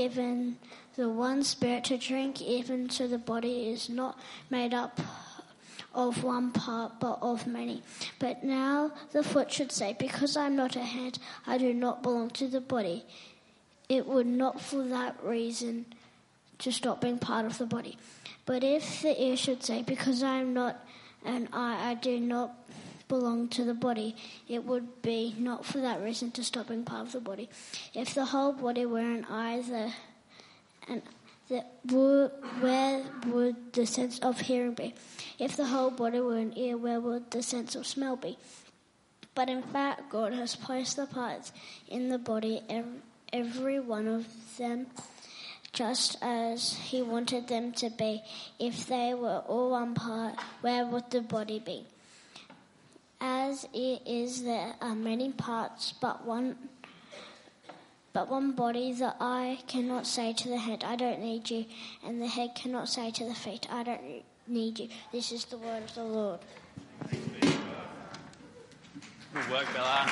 given the one Spirit to drink, even so the body is not made up of one part, but of many. But now the foot should say, Because I am not a head, I do not belong to the body. It would not for that reason to stop being part of the body. But if the ear should say, Because I am not an eye, I do not belong to the body, it would be not for that reason to stop being part of the body. If the whole body were an eye, the, and the, where would the sense of hearing be? If the whole body were an ear, where would the sense of smell be? But in fact, God has placed the parts in the body, every one of them, just as He wanted them to be. If they were all one part, where would the body be? As it is, there are many parts, but one. But one body, the eye cannot say to the head, I don't need you, and the head cannot say to the feet, I don't need you. This is the word of the Lord. Good work, Bella.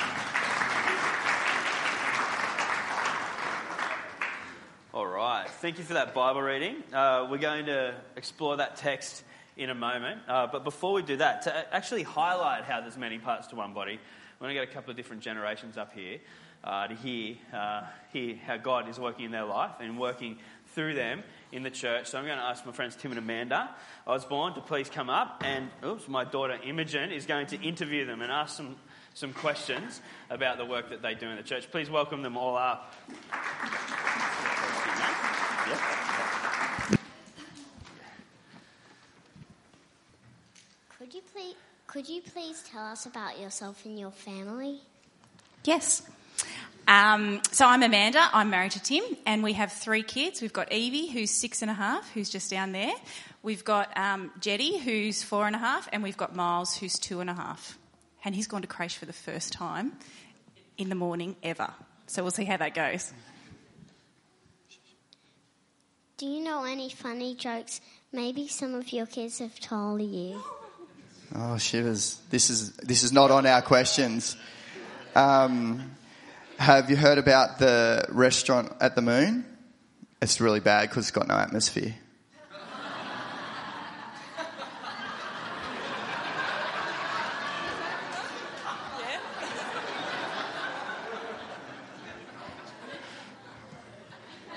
All right, thank you for that Bible reading. Uh, we're going to explore that text in a moment. Uh, but before we do that, to actually highlight how there's many parts to one body, we're going to get a couple of different generations up here uh, to hear, uh, hear how God is working in their life and working through them in the church. So I'm going to ask my friends Tim and Amanda Osborne to please come up, and oops, my daughter Imogen is going to interview them and ask some, some questions about the work that they do in the church. Please welcome them all up. You please, could you please tell us about yourself and your family? Yes. Um, so I'm Amanda. I'm married to Tim, and we have three kids. We've got Evie, who's six and a half, who's just down there. We've got um, Jetty, who's four and a half, and we've got Miles, who's two and a half. And he's gone to creche for the first time in the morning ever. So we'll see how that goes. Do you know any funny jokes maybe some of your kids have told you? Oh, shivers. This is, this is not on our questions. Um, have you heard about the restaurant at the moon? It's really bad because it's got no atmosphere.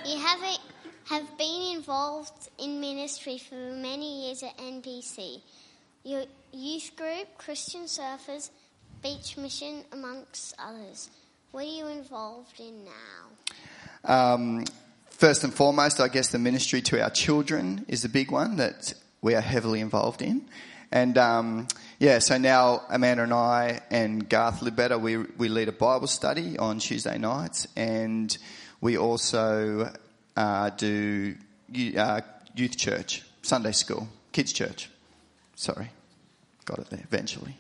You have, have been involved in ministry for many years at NPC. Your youth group, Christian Surfers, Beach Mission, amongst others. What are you involved in now? Um, first and foremost, I guess the ministry to our children is a big one that we are heavily involved in. And um, yeah, so now Amanda and I and Garth Libetta, we, we lead a Bible study on Tuesday nights, and we also uh, do uh, youth church, Sunday school, kids church. Sorry, got it there eventually.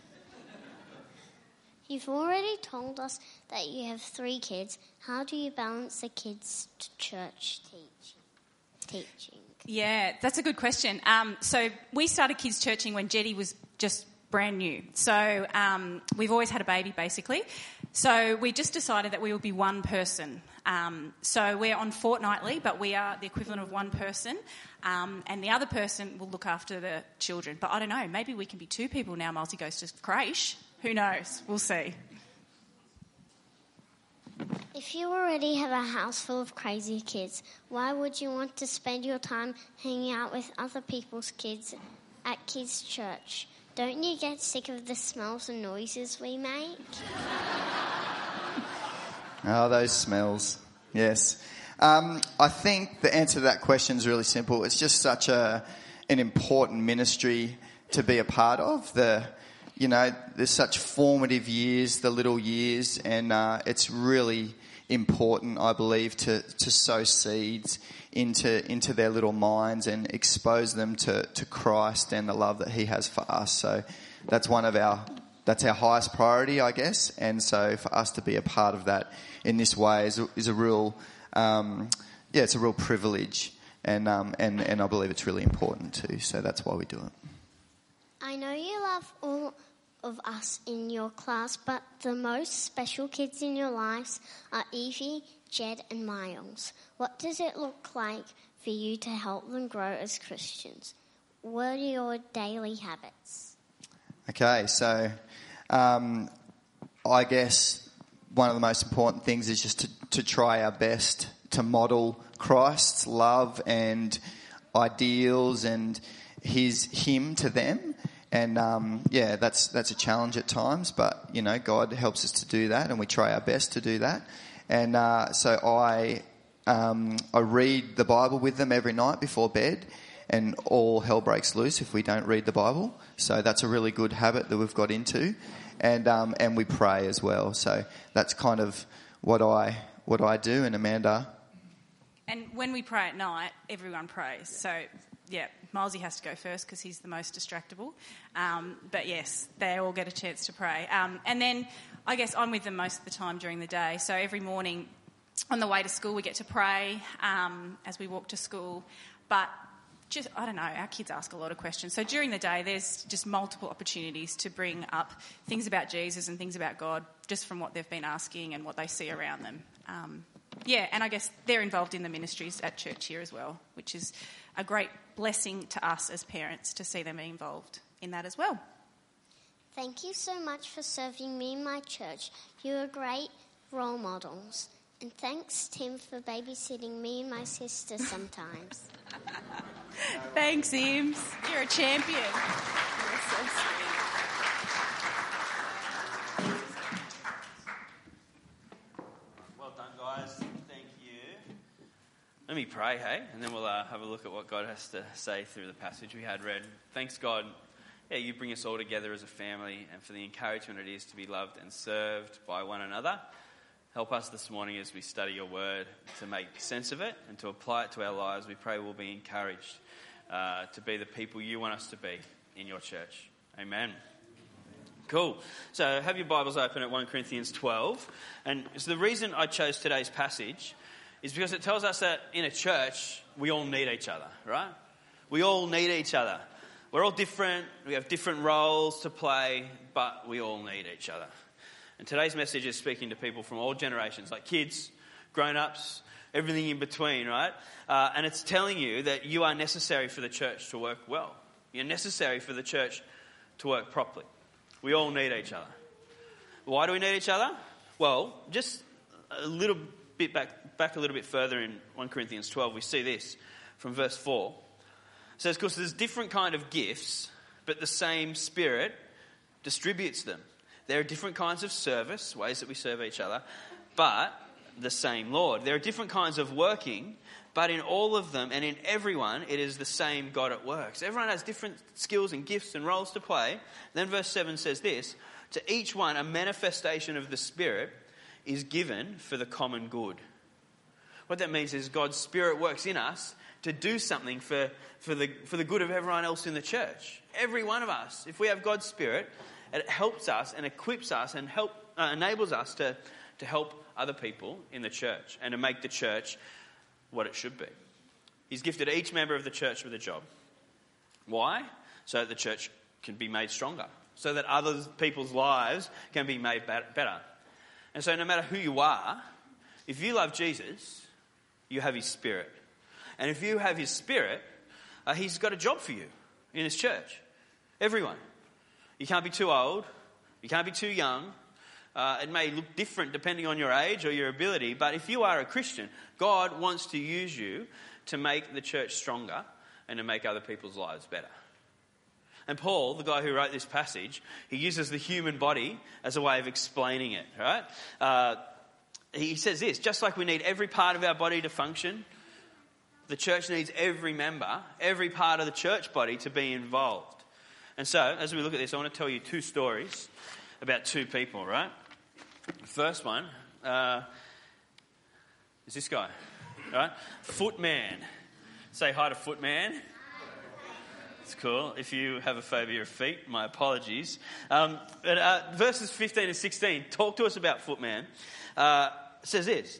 You've already told us that you have three kids. How do you balance the kids to church teaching? teaching? Yeah, that's a good question. Um, so we started kids churching when Jetty was just brand new. So um, we've always had a baby, basically. So we just decided that we would be one person. Um, so we're on fortnightly, but we are the equivalent of one person, um, and the other person will look after the children. But I don't know, maybe we can be two people now. Multi goes to creche. Who knows? We'll see. If you already have a house full of crazy kids, why would you want to spend your time hanging out with other people's kids at kids' church? Don't you get sick of the smells and noises we make? Oh, those smells. Yes. Um, I think the answer to that question is really simple. It's just such a an important ministry to be a part of. The you know, there's such formative years, the little years, and uh, it's really important, I believe, to, to sow seeds into into their little minds and expose them to, to Christ and the love that He has for us. So that's one of our that's our highest priority, I guess. And so for us to be a part of that in this way is a, is a real um, yeah, it's a real privilege, and um, and and I believe it's really important too. So that's why we do it. I know you love all of us in your class, but the most special kids in your lives are Evie, Jed and Miles. What does it look like for you to help them grow as Christians? What are your daily habits? Okay, so um, I guess one of the most important things is just to, to try our best to model Christ's love and ideals and his him to them. And um, yeah, that's that's a challenge at times, but you know, God helps us to do that, and we try our best to do that. And uh, so I um, I read the Bible with them every night before bed, and all hell breaks loose if we don't read the Bible. So that's a really good habit that we've got into, and um, and we pray as well. So that's kind of what I what I do, and Amanda. And when we pray at night, everyone prays. So yeah, Milesy has to go first because he's the most distractible. Um, but yes, they all get a chance to pray. Um, and then I guess I'm with them most of the time during the day. So every morning on the way to school, we get to pray um, as we walk to school. But just, I don't know, our kids ask a lot of questions. So during the day, there's just multiple opportunities to bring up things about Jesus and things about God just from what they've been asking and what they see around them. Um, yeah, and I guess they're involved in the ministries at church here as well, which is a great blessing to us as parents to see them involved in that as well. Thank you so much for serving me and my church. You are great role models. And thanks, Tim, for babysitting me and my sister sometimes. Thanks, Eames. You're a champion. You're so sweet. Well done, guys. Thank you. Let me pray, hey, and then we'll uh, have a look at what God has to say through the passage we had read. Thanks, God. Yeah, you bring us all together as a family, and for the encouragement it is to be loved and served by one another. Help us this morning as we study your word to make sense of it and to apply it to our lives. We pray we'll be encouraged uh, to be the people you want us to be in your church. Amen. Cool. So have your Bibles open at 1 Corinthians 12. And so the reason I chose today's passage is because it tells us that in a church, we all need each other, right? We all need each other. We're all different, we have different roles to play, but we all need each other. And today's message is speaking to people from all generations, like kids, grown ups, everything in between, right? Uh, and it's telling you that you are necessary for the church to work well. You're necessary for the church to work properly. We all need each other. Why do we need each other? Well, just a little bit back, back a little bit further in 1 Corinthians 12, we see this from verse 4. It says, because there's different kind of gifts, but the same Spirit distributes them. There are different kinds of service, ways that we serve each other, but the same Lord. There are different kinds of working, but in all of them and in everyone, it is the same God at work. So everyone has different skills and gifts and roles to play. Then verse 7 says this To each one, a manifestation of the Spirit is given for the common good. What that means is God's Spirit works in us to do something for, for, the, for the good of everyone else in the church. Every one of us. If we have God's Spirit, it helps us and equips us and help, uh, enables us to, to help other people in the church and to make the church what it should be. He's gifted each member of the church with a job. Why? So that the church can be made stronger, so that other people's lives can be made better. And so, no matter who you are, if you love Jesus, you have his spirit. And if you have his spirit, uh, he's got a job for you in his church. Everyone. You can't be too old, you can't be too young. Uh, it may look different depending on your age or your ability, but if you are a Christian, God wants to use you to make the church stronger and to make other people's lives better. And Paul, the guy who wrote this passage, he uses the human body as a way of explaining it, right? Uh, he says this just like we need every part of our body to function, the church needs every member, every part of the church body to be involved. And so, as we look at this, I want to tell you two stories about two people, right? First one uh, is this guy, right? Footman. Say hi to Footman. It's cool. If you have a phobia of feet, my apologies. Um, but, uh, verses 15 and 16 talk to us about Footman. Uh, says this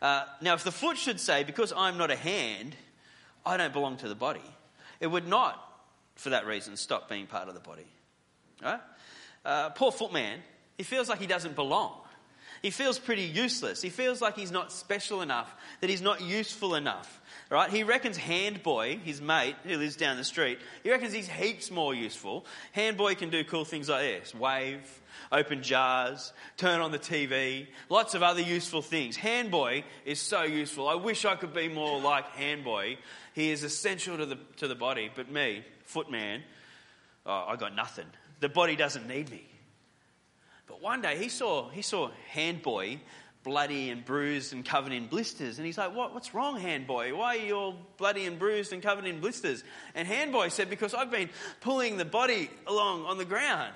uh, Now, if the foot should say, Because I'm not a hand, I don't belong to the body, it would not, for that reason, stop being part of the body. Right? Uh, poor Footman he feels like he doesn't belong. He feels pretty useless. He feels like he's not special enough, that he's not useful enough. Right? He reckons Handboy, his mate who lives down the street, he reckons he's heaps more useful. Handboy can do cool things like this wave, open jars, turn on the TV, lots of other useful things. Handboy is so useful. I wish I could be more like Handboy. He is essential to the, to the body, but me, Footman, oh, I got nothing. The body doesn't need me. But one day he saw, he saw Handboy bloody and bruised and covered in blisters. And he's like, what, What's wrong, Handboy? Why are you all bloody and bruised and covered in blisters? And Handboy said, Because I've been pulling the body along on the ground.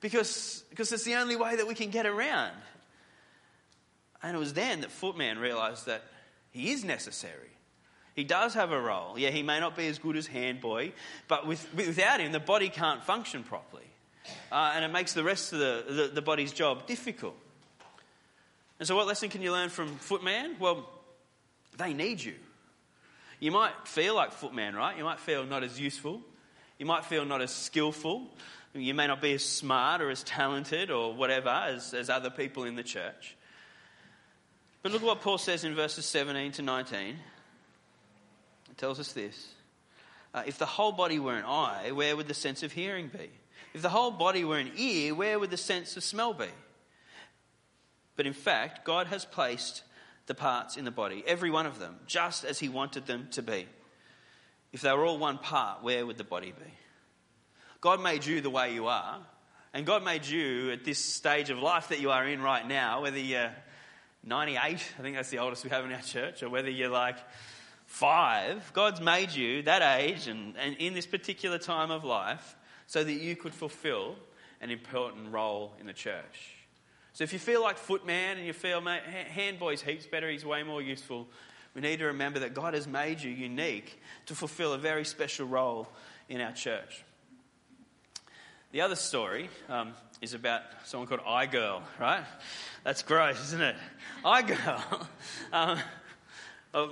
Because, because it's the only way that we can get around. And it was then that Footman realised that he is necessary. He does have a role. Yeah, he may not be as good as Handboy, but with, without him, the body can't function properly. Uh, and it makes the rest of the, the, the body's job difficult. And so, what lesson can you learn from Footman? Well, they need you. You might feel like Footman, right? You might feel not as useful. You might feel not as skillful. You may not be as smart or as talented or whatever as, as other people in the church. But look at what Paul says in verses 17 to 19. It tells us this uh, If the whole body were an eye, where would the sense of hearing be? If the whole body were an ear, where would the sense of smell be? But in fact, God has placed the parts in the body, every one of them, just as He wanted them to be. If they were all one part, where would the body be? God made you the way you are, and God made you at this stage of life that you are in right now, whether you're 98, I think that's the oldest we have in our church, or whether you're like five, God's made you that age and, and in this particular time of life so that you could fulfill an important role in the church. So if you feel like footman and you feel, handboy's heaps better, he's way more useful, we need to remember that God has made you unique to fulfill a very special role in our church. The other story um, is about someone called iGirl, right? That's gross, isn't it? iGirl. um,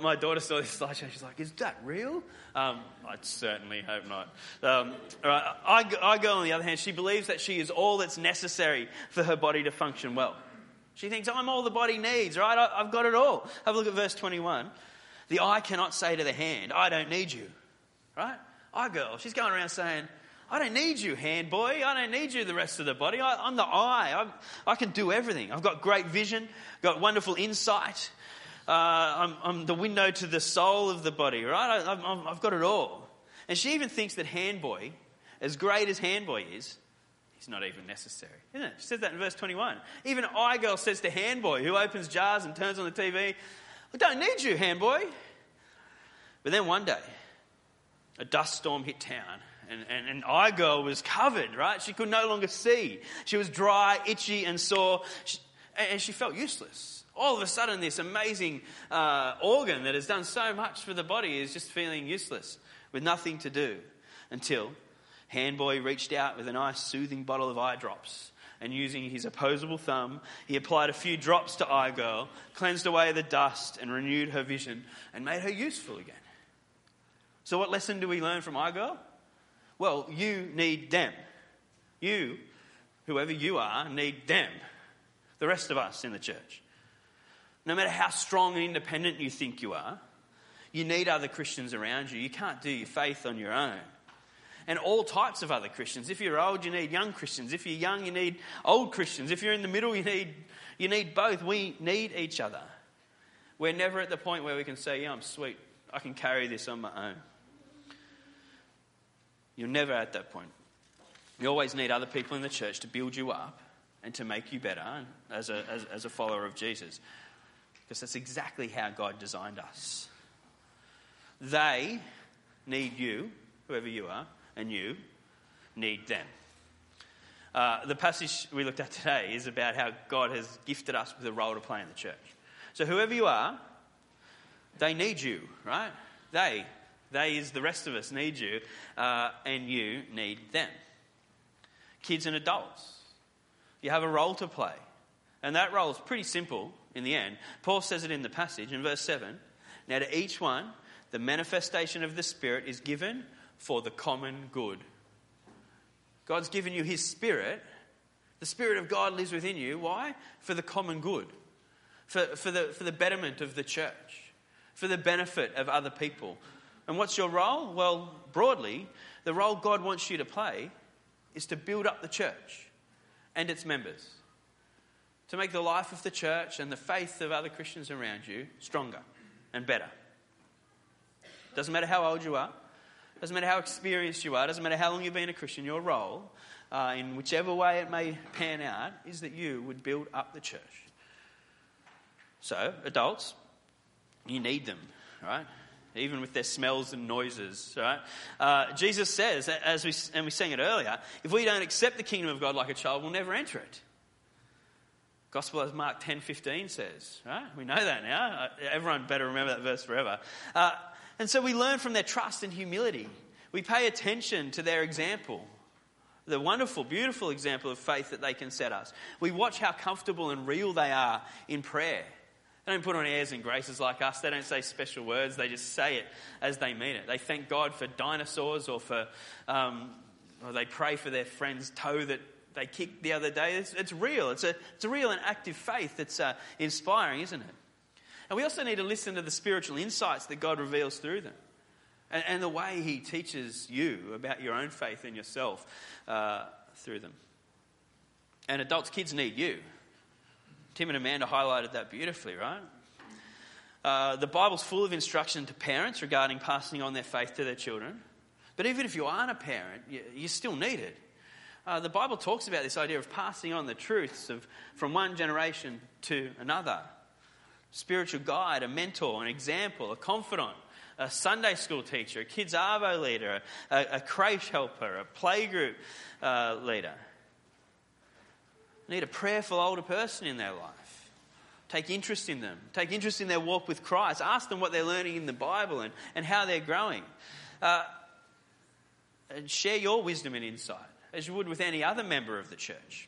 my daughter saw this slideshow. She's like, "Is that real?" Um, I certainly hope not. Um, right, I, go, on the other hand, she believes that she is all that's necessary for her body to function well. She thinks, I'm all the body needs, right? I, I've got it all. Have a look at verse 21. The eye cannot say to the hand, I don't need you, right? Eye girl, she's going around saying, I don't need you, hand boy. I don't need you, the rest of the body. I, am the eye. I'm, i can do everything. I've got great vision, got wonderful insight. Uh, I'm, I'm, the window to the soul of the body, right? I, have got it all. And she even thinks that Handboy, as great as Handboy is, he's not even necessary, isn't it? She says that in verse 21. Even eye girl says to Handboy, who opens jars and turns on the TV, I don't need you, Handboy. But then one day, a dust storm hit town and, and, and iGirl was covered, right? She could no longer see. She was dry, itchy, and sore, she, and she felt useless all of a sudden, this amazing uh, organ that has done so much for the body is just feeling useless with nothing to do until Handboy reached out with a nice soothing bottle of eye drops. And using his opposable thumb, he applied a few drops to Eye Girl, cleansed away the dust, and renewed her vision and made her useful again. So, what lesson do we learn from Eye Girl? Well, you need them. You, whoever you are, need them. The rest of us in the church. No matter how strong and independent you think you are, you need other Christians around you. You can't do your faith on your own. And all types of other Christians. If you're old, you need young Christians. If you're young, you need old Christians. If you're in the middle, you need, you need both. We need each other. We're never at the point where we can say, Yeah, I'm sweet. I can carry this on my own. You're never at that point. You always need other people in the church to build you up and to make you better as a, as, as a follower of Jesus because that's exactly how God designed us. They need you, whoever you are, and you need them. Uh, the passage we looked at today is about how God has gifted us with a role to play in the church. So, whoever you are, they need you, right? They, they is the rest of us, need you, uh, and you need them. Kids and adults, you have a role to play. And that role is pretty simple in the end. Paul says it in the passage in verse 7. Now, to each one, the manifestation of the Spirit is given for the common good. God's given you His Spirit The Spirit of God lives within you. Why? For the common good, for, for, the, for the betterment of the church, for the benefit of other people. And what's your role? Well, broadly, the role God wants you to play is to build up the church and its members, to make the life of the church and the faith of other Christians around you stronger and better. Doesn't matter how old you are, doesn't matter how experienced you are, doesn't matter how long you've been a Christian, your role, uh, in whichever way it may pan out, is that you would build up the church. So, adults, you need them, right? Even with their smells and noises, right? Uh, Jesus says, as we, and we sang it earlier, if we don't accept the kingdom of God like a child, we'll never enter it. Gospel as Mark 10:15 says, right? We know that now. Uh, everyone better remember that verse forever. Uh, and so we learn from their trust and humility. We pay attention to their example, the wonderful, beautiful example of faith that they can set us. We watch how comfortable and real they are in prayer. They don't put on airs and graces like us. They don't say special words. They just say it as they mean it. They thank God for dinosaurs or for, um, or they pray for their friend's toe that they kicked the other day. It's, it's real. It's a, it's a real and active faith that's uh, inspiring, isn't it? And we also need to listen to the spiritual insights that God reveals through them and, and the way He teaches you about your own faith in yourself uh, through them. And adults, kids need you. Tim and Amanda highlighted that beautifully, right? Uh, the Bible's full of instruction to parents regarding passing on their faith to their children. But even if you aren't a parent, you, you still need it. Uh, the Bible talks about this idea of passing on the truths of, from one generation to another spiritual guide, a mentor, an example, a confidant, a Sunday school teacher, a kids Arvo leader, a, a creche helper, a playgroup uh, leader. Need a prayerful older person in their life. Take interest in them. Take interest in their walk with Christ. Ask them what they're learning in the Bible and, and how they're growing. Uh, and share your wisdom and insight as you would with any other member of the church.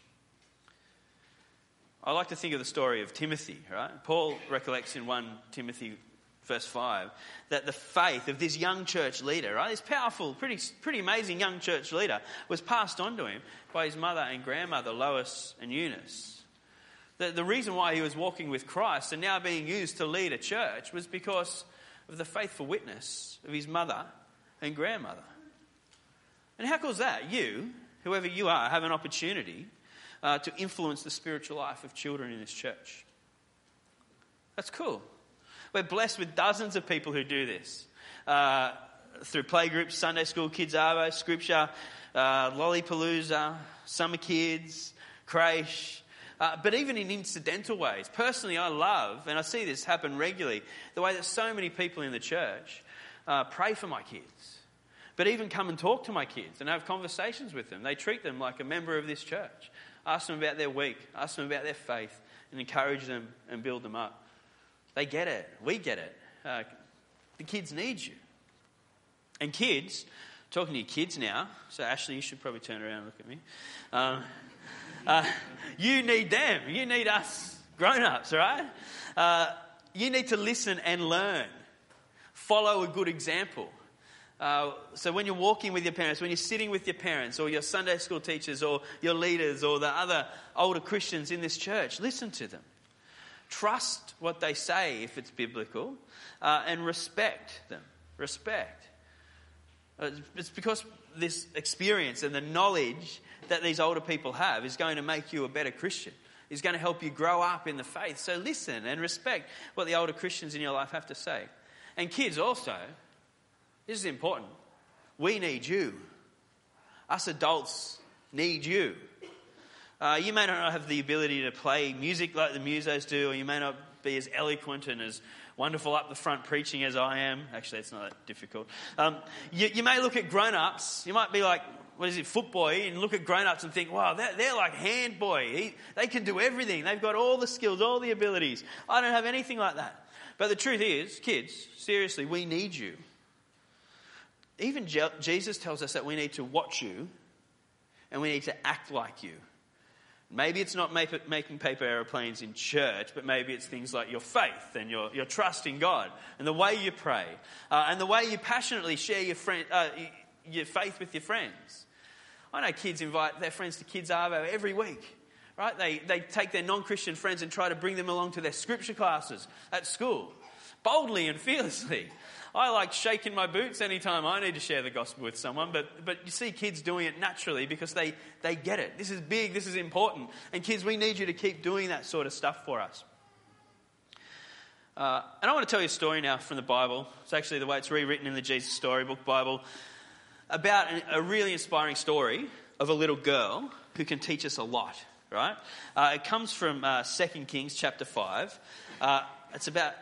I like to think of the story of Timothy, right? Paul recollects in 1 Timothy verse 5 that the faith of this young church leader, right, this powerful, pretty, pretty amazing young church leader, was passed on to him by his mother and grandmother, Lois and Eunice. The, the reason why he was walking with Christ and now being used to lead a church was because of the faithful witness of his mother and grandmother. And how cool is that? You, whoever you are, have an opportunity uh, to influence the spiritual life of children in this church. That's cool. We're blessed with dozens of people who do this uh, through playgroups, Sunday school, Kids Arvo, Scripture, uh, Lollapalooza, Summer Kids, Creche. Uh, but even in incidental ways. Personally, I love, and I see this happen regularly, the way that so many people in the church uh, pray for my kids. But even come and talk to my kids and have conversations with them. They treat them like a member of this church ask them about their week, ask them about their faith, and encourage them and build them up. They get it. We get it. Uh, the kids need you. And kids, talking to your kids now, so Ashley, you should probably turn around and look at me. Um, uh, you need them. You need us grown ups, right? Uh, you need to listen and learn. Follow a good example. Uh, so when you're walking with your parents, when you're sitting with your parents or your Sunday school teachers or your leaders or the other older Christians in this church, listen to them. Trust what they say if it's biblical uh, and respect them. Respect. Uh, it's because this experience and the knowledge that these older people have is going to make you a better Christian, is going to help you grow up in the faith. So listen and respect what the older Christians in your life have to say. And kids also, this is important. We need you. Us adults need you. Uh, you may not have the ability to play music like the musos do, or you may not be as eloquent and as wonderful up the front preaching as I am. Actually, it's not that difficult. Um, you, you, may look at grown ups, you might be like, what is it, footboy, and look at grown ups and think, wow, they're, they're like handboy. He, they can do everything. They've got all the skills, all the abilities. I don't have anything like that. But the truth is, kids, seriously, we need you. Even Jesus tells us that we need to watch you and we need to act like you. Maybe it's not making paper aeroplanes in church, but maybe it's things like your faith and your, your trust in God and the way you pray uh, and the way you passionately share your, friend, uh, your faith with your friends. I know kids invite their friends to Kids Arvo every week. right? They, they take their non Christian friends and try to bring them along to their scripture classes at school, boldly and fearlessly. I like shaking my boots anytime I need to share the gospel with someone, but, but you see kids doing it naturally because they, they get it. This is big, this is important. And kids, we need you to keep doing that sort of stuff for us. Uh, and I want to tell you a story now from the Bible. It's actually the way it's rewritten in the Jesus Storybook Bible about a really inspiring story of a little girl who can teach us a lot, right? Uh, it comes from uh, 2 Kings chapter 5. Uh, it's about,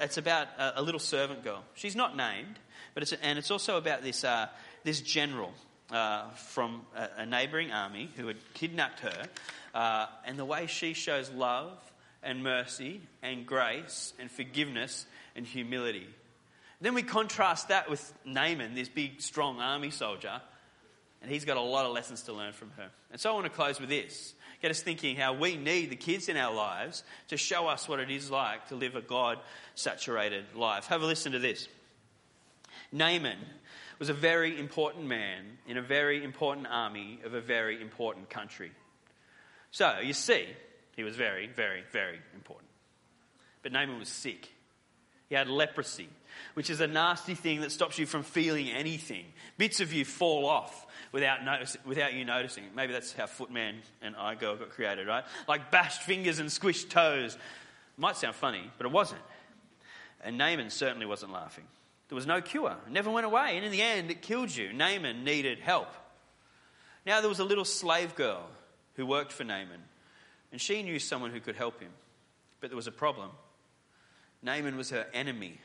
it's about a, little servant girl. She's not named, but it's, and it's also about this, uh, this general uh, from a, a neighbouring army who had kidnapped her, uh, and the way she shows love and mercy and grace and forgiveness and humility. Then we contrast that with Naaman, this big, strong army soldier, and he's got a lot of lessons to learn from her. And so I want to close with this get us thinking how we need the kids in our lives to show us what it is like to live a God saturated life. Have a listen to this. Naaman was a very important man in a very important army of a very important country. So, you see, he was very, very, very important. But Naaman was sick. He had leprosy, which is a nasty thing that stops you from feeling anything. Bits of you fall off without, notice, without you noticing. Maybe that's how Footman and I Girl got created, right? Like bashed fingers and squished toes. Might sound funny, but it wasn't. And Naaman certainly wasn't laughing. There was no cure. It never went away. And in the end, it killed you. Naaman needed help. Now, there was a little slave girl who worked for Naaman, and she knew someone who could help him. But there was a problem. Naaman was her enemy.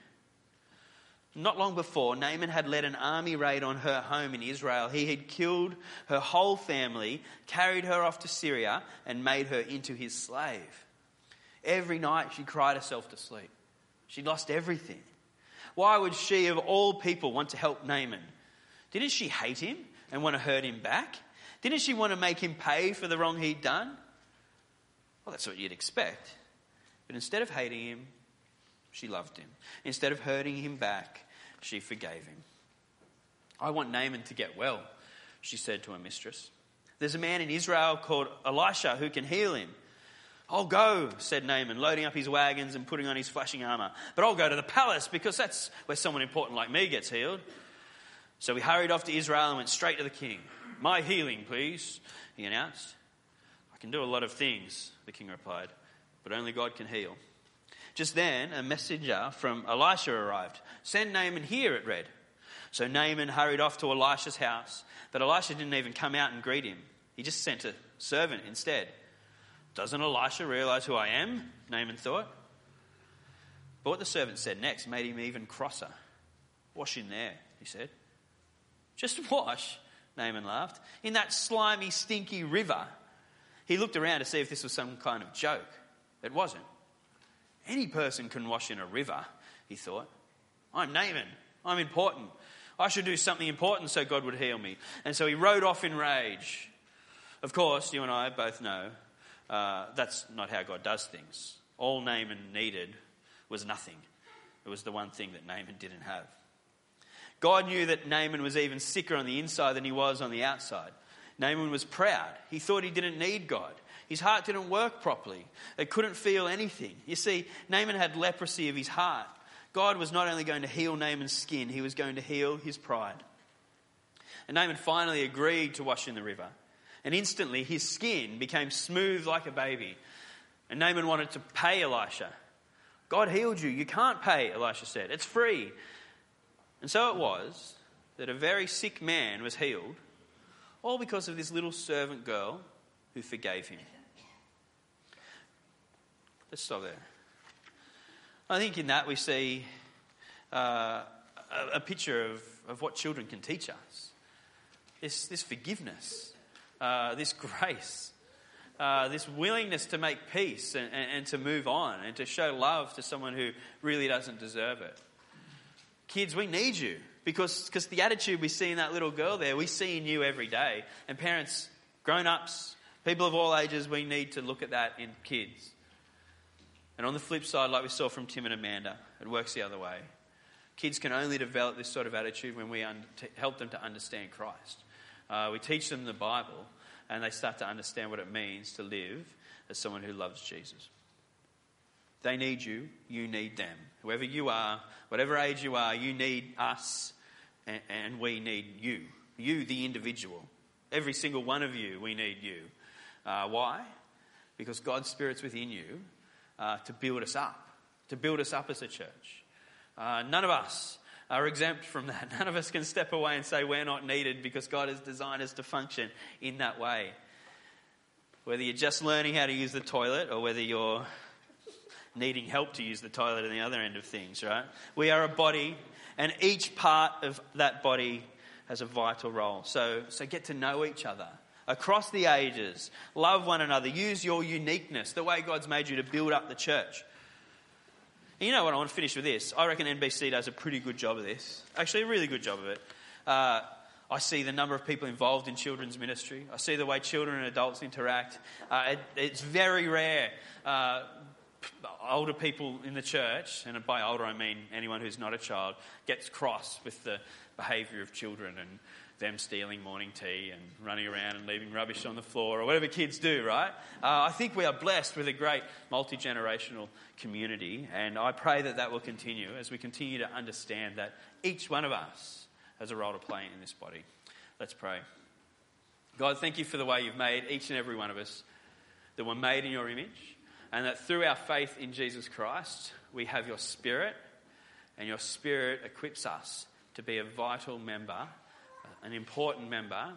Not long before, Naaman had led an army raid on her home in Israel. He had killed her whole family, carried her off to Syria, and made her into his slave. Every night she cried herself to sleep. She lost everything. Why would she, of all people, want to help Naaman? Didn't she hate him and want to hurt him back? Didn't she want to make him pay for the wrong he'd done? Well, that's what you'd expect. But instead of hating him, she loved him. Instead of hurting him back, she forgave him. I want Naaman to get well, she said to her mistress. There's a man in Israel called Elisha who can heal him. I'll go, said Naaman, loading up his wagons and putting on his flashing armour. But I'll go to the palace because that's where someone important like me gets healed. So he hurried off to Israel and went straight to the king. My healing, please, he announced. I can do a lot of things, the king replied, but only God can heal. Just then, a messenger from Elisha arrived. Send Naaman here, it read. So Naaman hurried off to Elisha's house, but Elisha didn't even come out and greet him. He just sent a servant instead. Doesn't Elisha realize who I am? Naaman thought. But what the servant said next made him even crosser. Wash in there, he said. Just wash, Naaman laughed. In that slimy, stinky river. He looked around to see if this was some kind of joke. It wasn't. Any person can wash in a river, he thought. I'm Naaman. I'm important. I should do something important so God would heal me. And so he rode off in rage. Of course, you and I both know uh, that's not how God does things. All Naaman needed was nothing. It was the one thing that Naaman didn't have. God knew that Naaman was even sicker on the inside than he was on the outside. Naaman was proud. He thought he didn't need God. His heart didn't work properly. It couldn't feel anything. You see, Naaman had leprosy of his heart. God was not only going to heal Naaman's skin, he was going to heal his pride. And Naaman finally agreed to wash in the river. And instantly his skin became smooth like a baby. And Naaman wanted to pay Elisha. God healed you. You can't pay, Elisha said. It's free. And so it was that a very sick man was healed, all because of this little servant girl who forgave him. Stop there. I think in that we see uh, a, a, picture of, of what children can teach us this, this forgiveness, uh, this grace, uh, this willingness to make peace and, and, and to move on and to show love to someone who really doesn't deserve it. Kids, we need you because cause the attitude we see in that little girl there, we see in you every day. And parents, grown ups, people of all ages, we need to look at that in kids. And on the flip side, like we saw from Tim and Amanda, it works the other way. Kids can only develop this sort of attitude when we un- help them to understand Christ. Uh, we teach them the Bible, and they start to understand what it means to live as someone who loves Jesus. They need you, you need them. Whoever you are, whatever age you are, you need us, and, and we need you. You, the individual. Every single one of you, we need you. Uh, why? Because God's Spirit's within you uh, to build us up, to build us up as a church. Uh, none of us are exempt from that. None of us can step away and say we're not needed because God has designed us to function in that way. Whether you're just learning how to use the toilet or whether you're needing help to use the toilet at the other end of things, right? We are a body, and each part of that body has a vital role. So, so get to know each other across the ages. Love one another. Use your uniqueness, the way God's made you to build up the church. And you know what? I want to finish with this. I reckon NBC does a pretty good job of this. Actually, a really good job of it. Uh, I see the number of people involved in children's ministry. I see the way children and adults interact. Uh, it, it's very rare. Uh, older people in the church, and by older I mean anyone who's not a child, gets cross with the behaviour of children and them stealing morning tea and running around and leaving rubbish on the floor or whatever kids do, right? Uh, I think we are blessed with a great multi generational community, and I pray that that will continue as we continue to understand that each one of us has a role to play in this body. Let's pray. God, thank you for the way you've made each and every one of us, that we're made in your image, and that through our faith in Jesus Christ, we have your Spirit, and your Spirit equips us to be a vital member an important member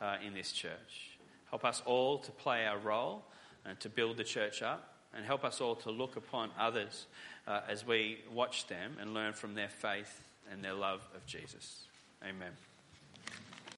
uh, in this church. Help us all to play our role and to build the church up, and help us all to look upon others uh, as we watch them and learn from their faith and their love of Jesus. Amen.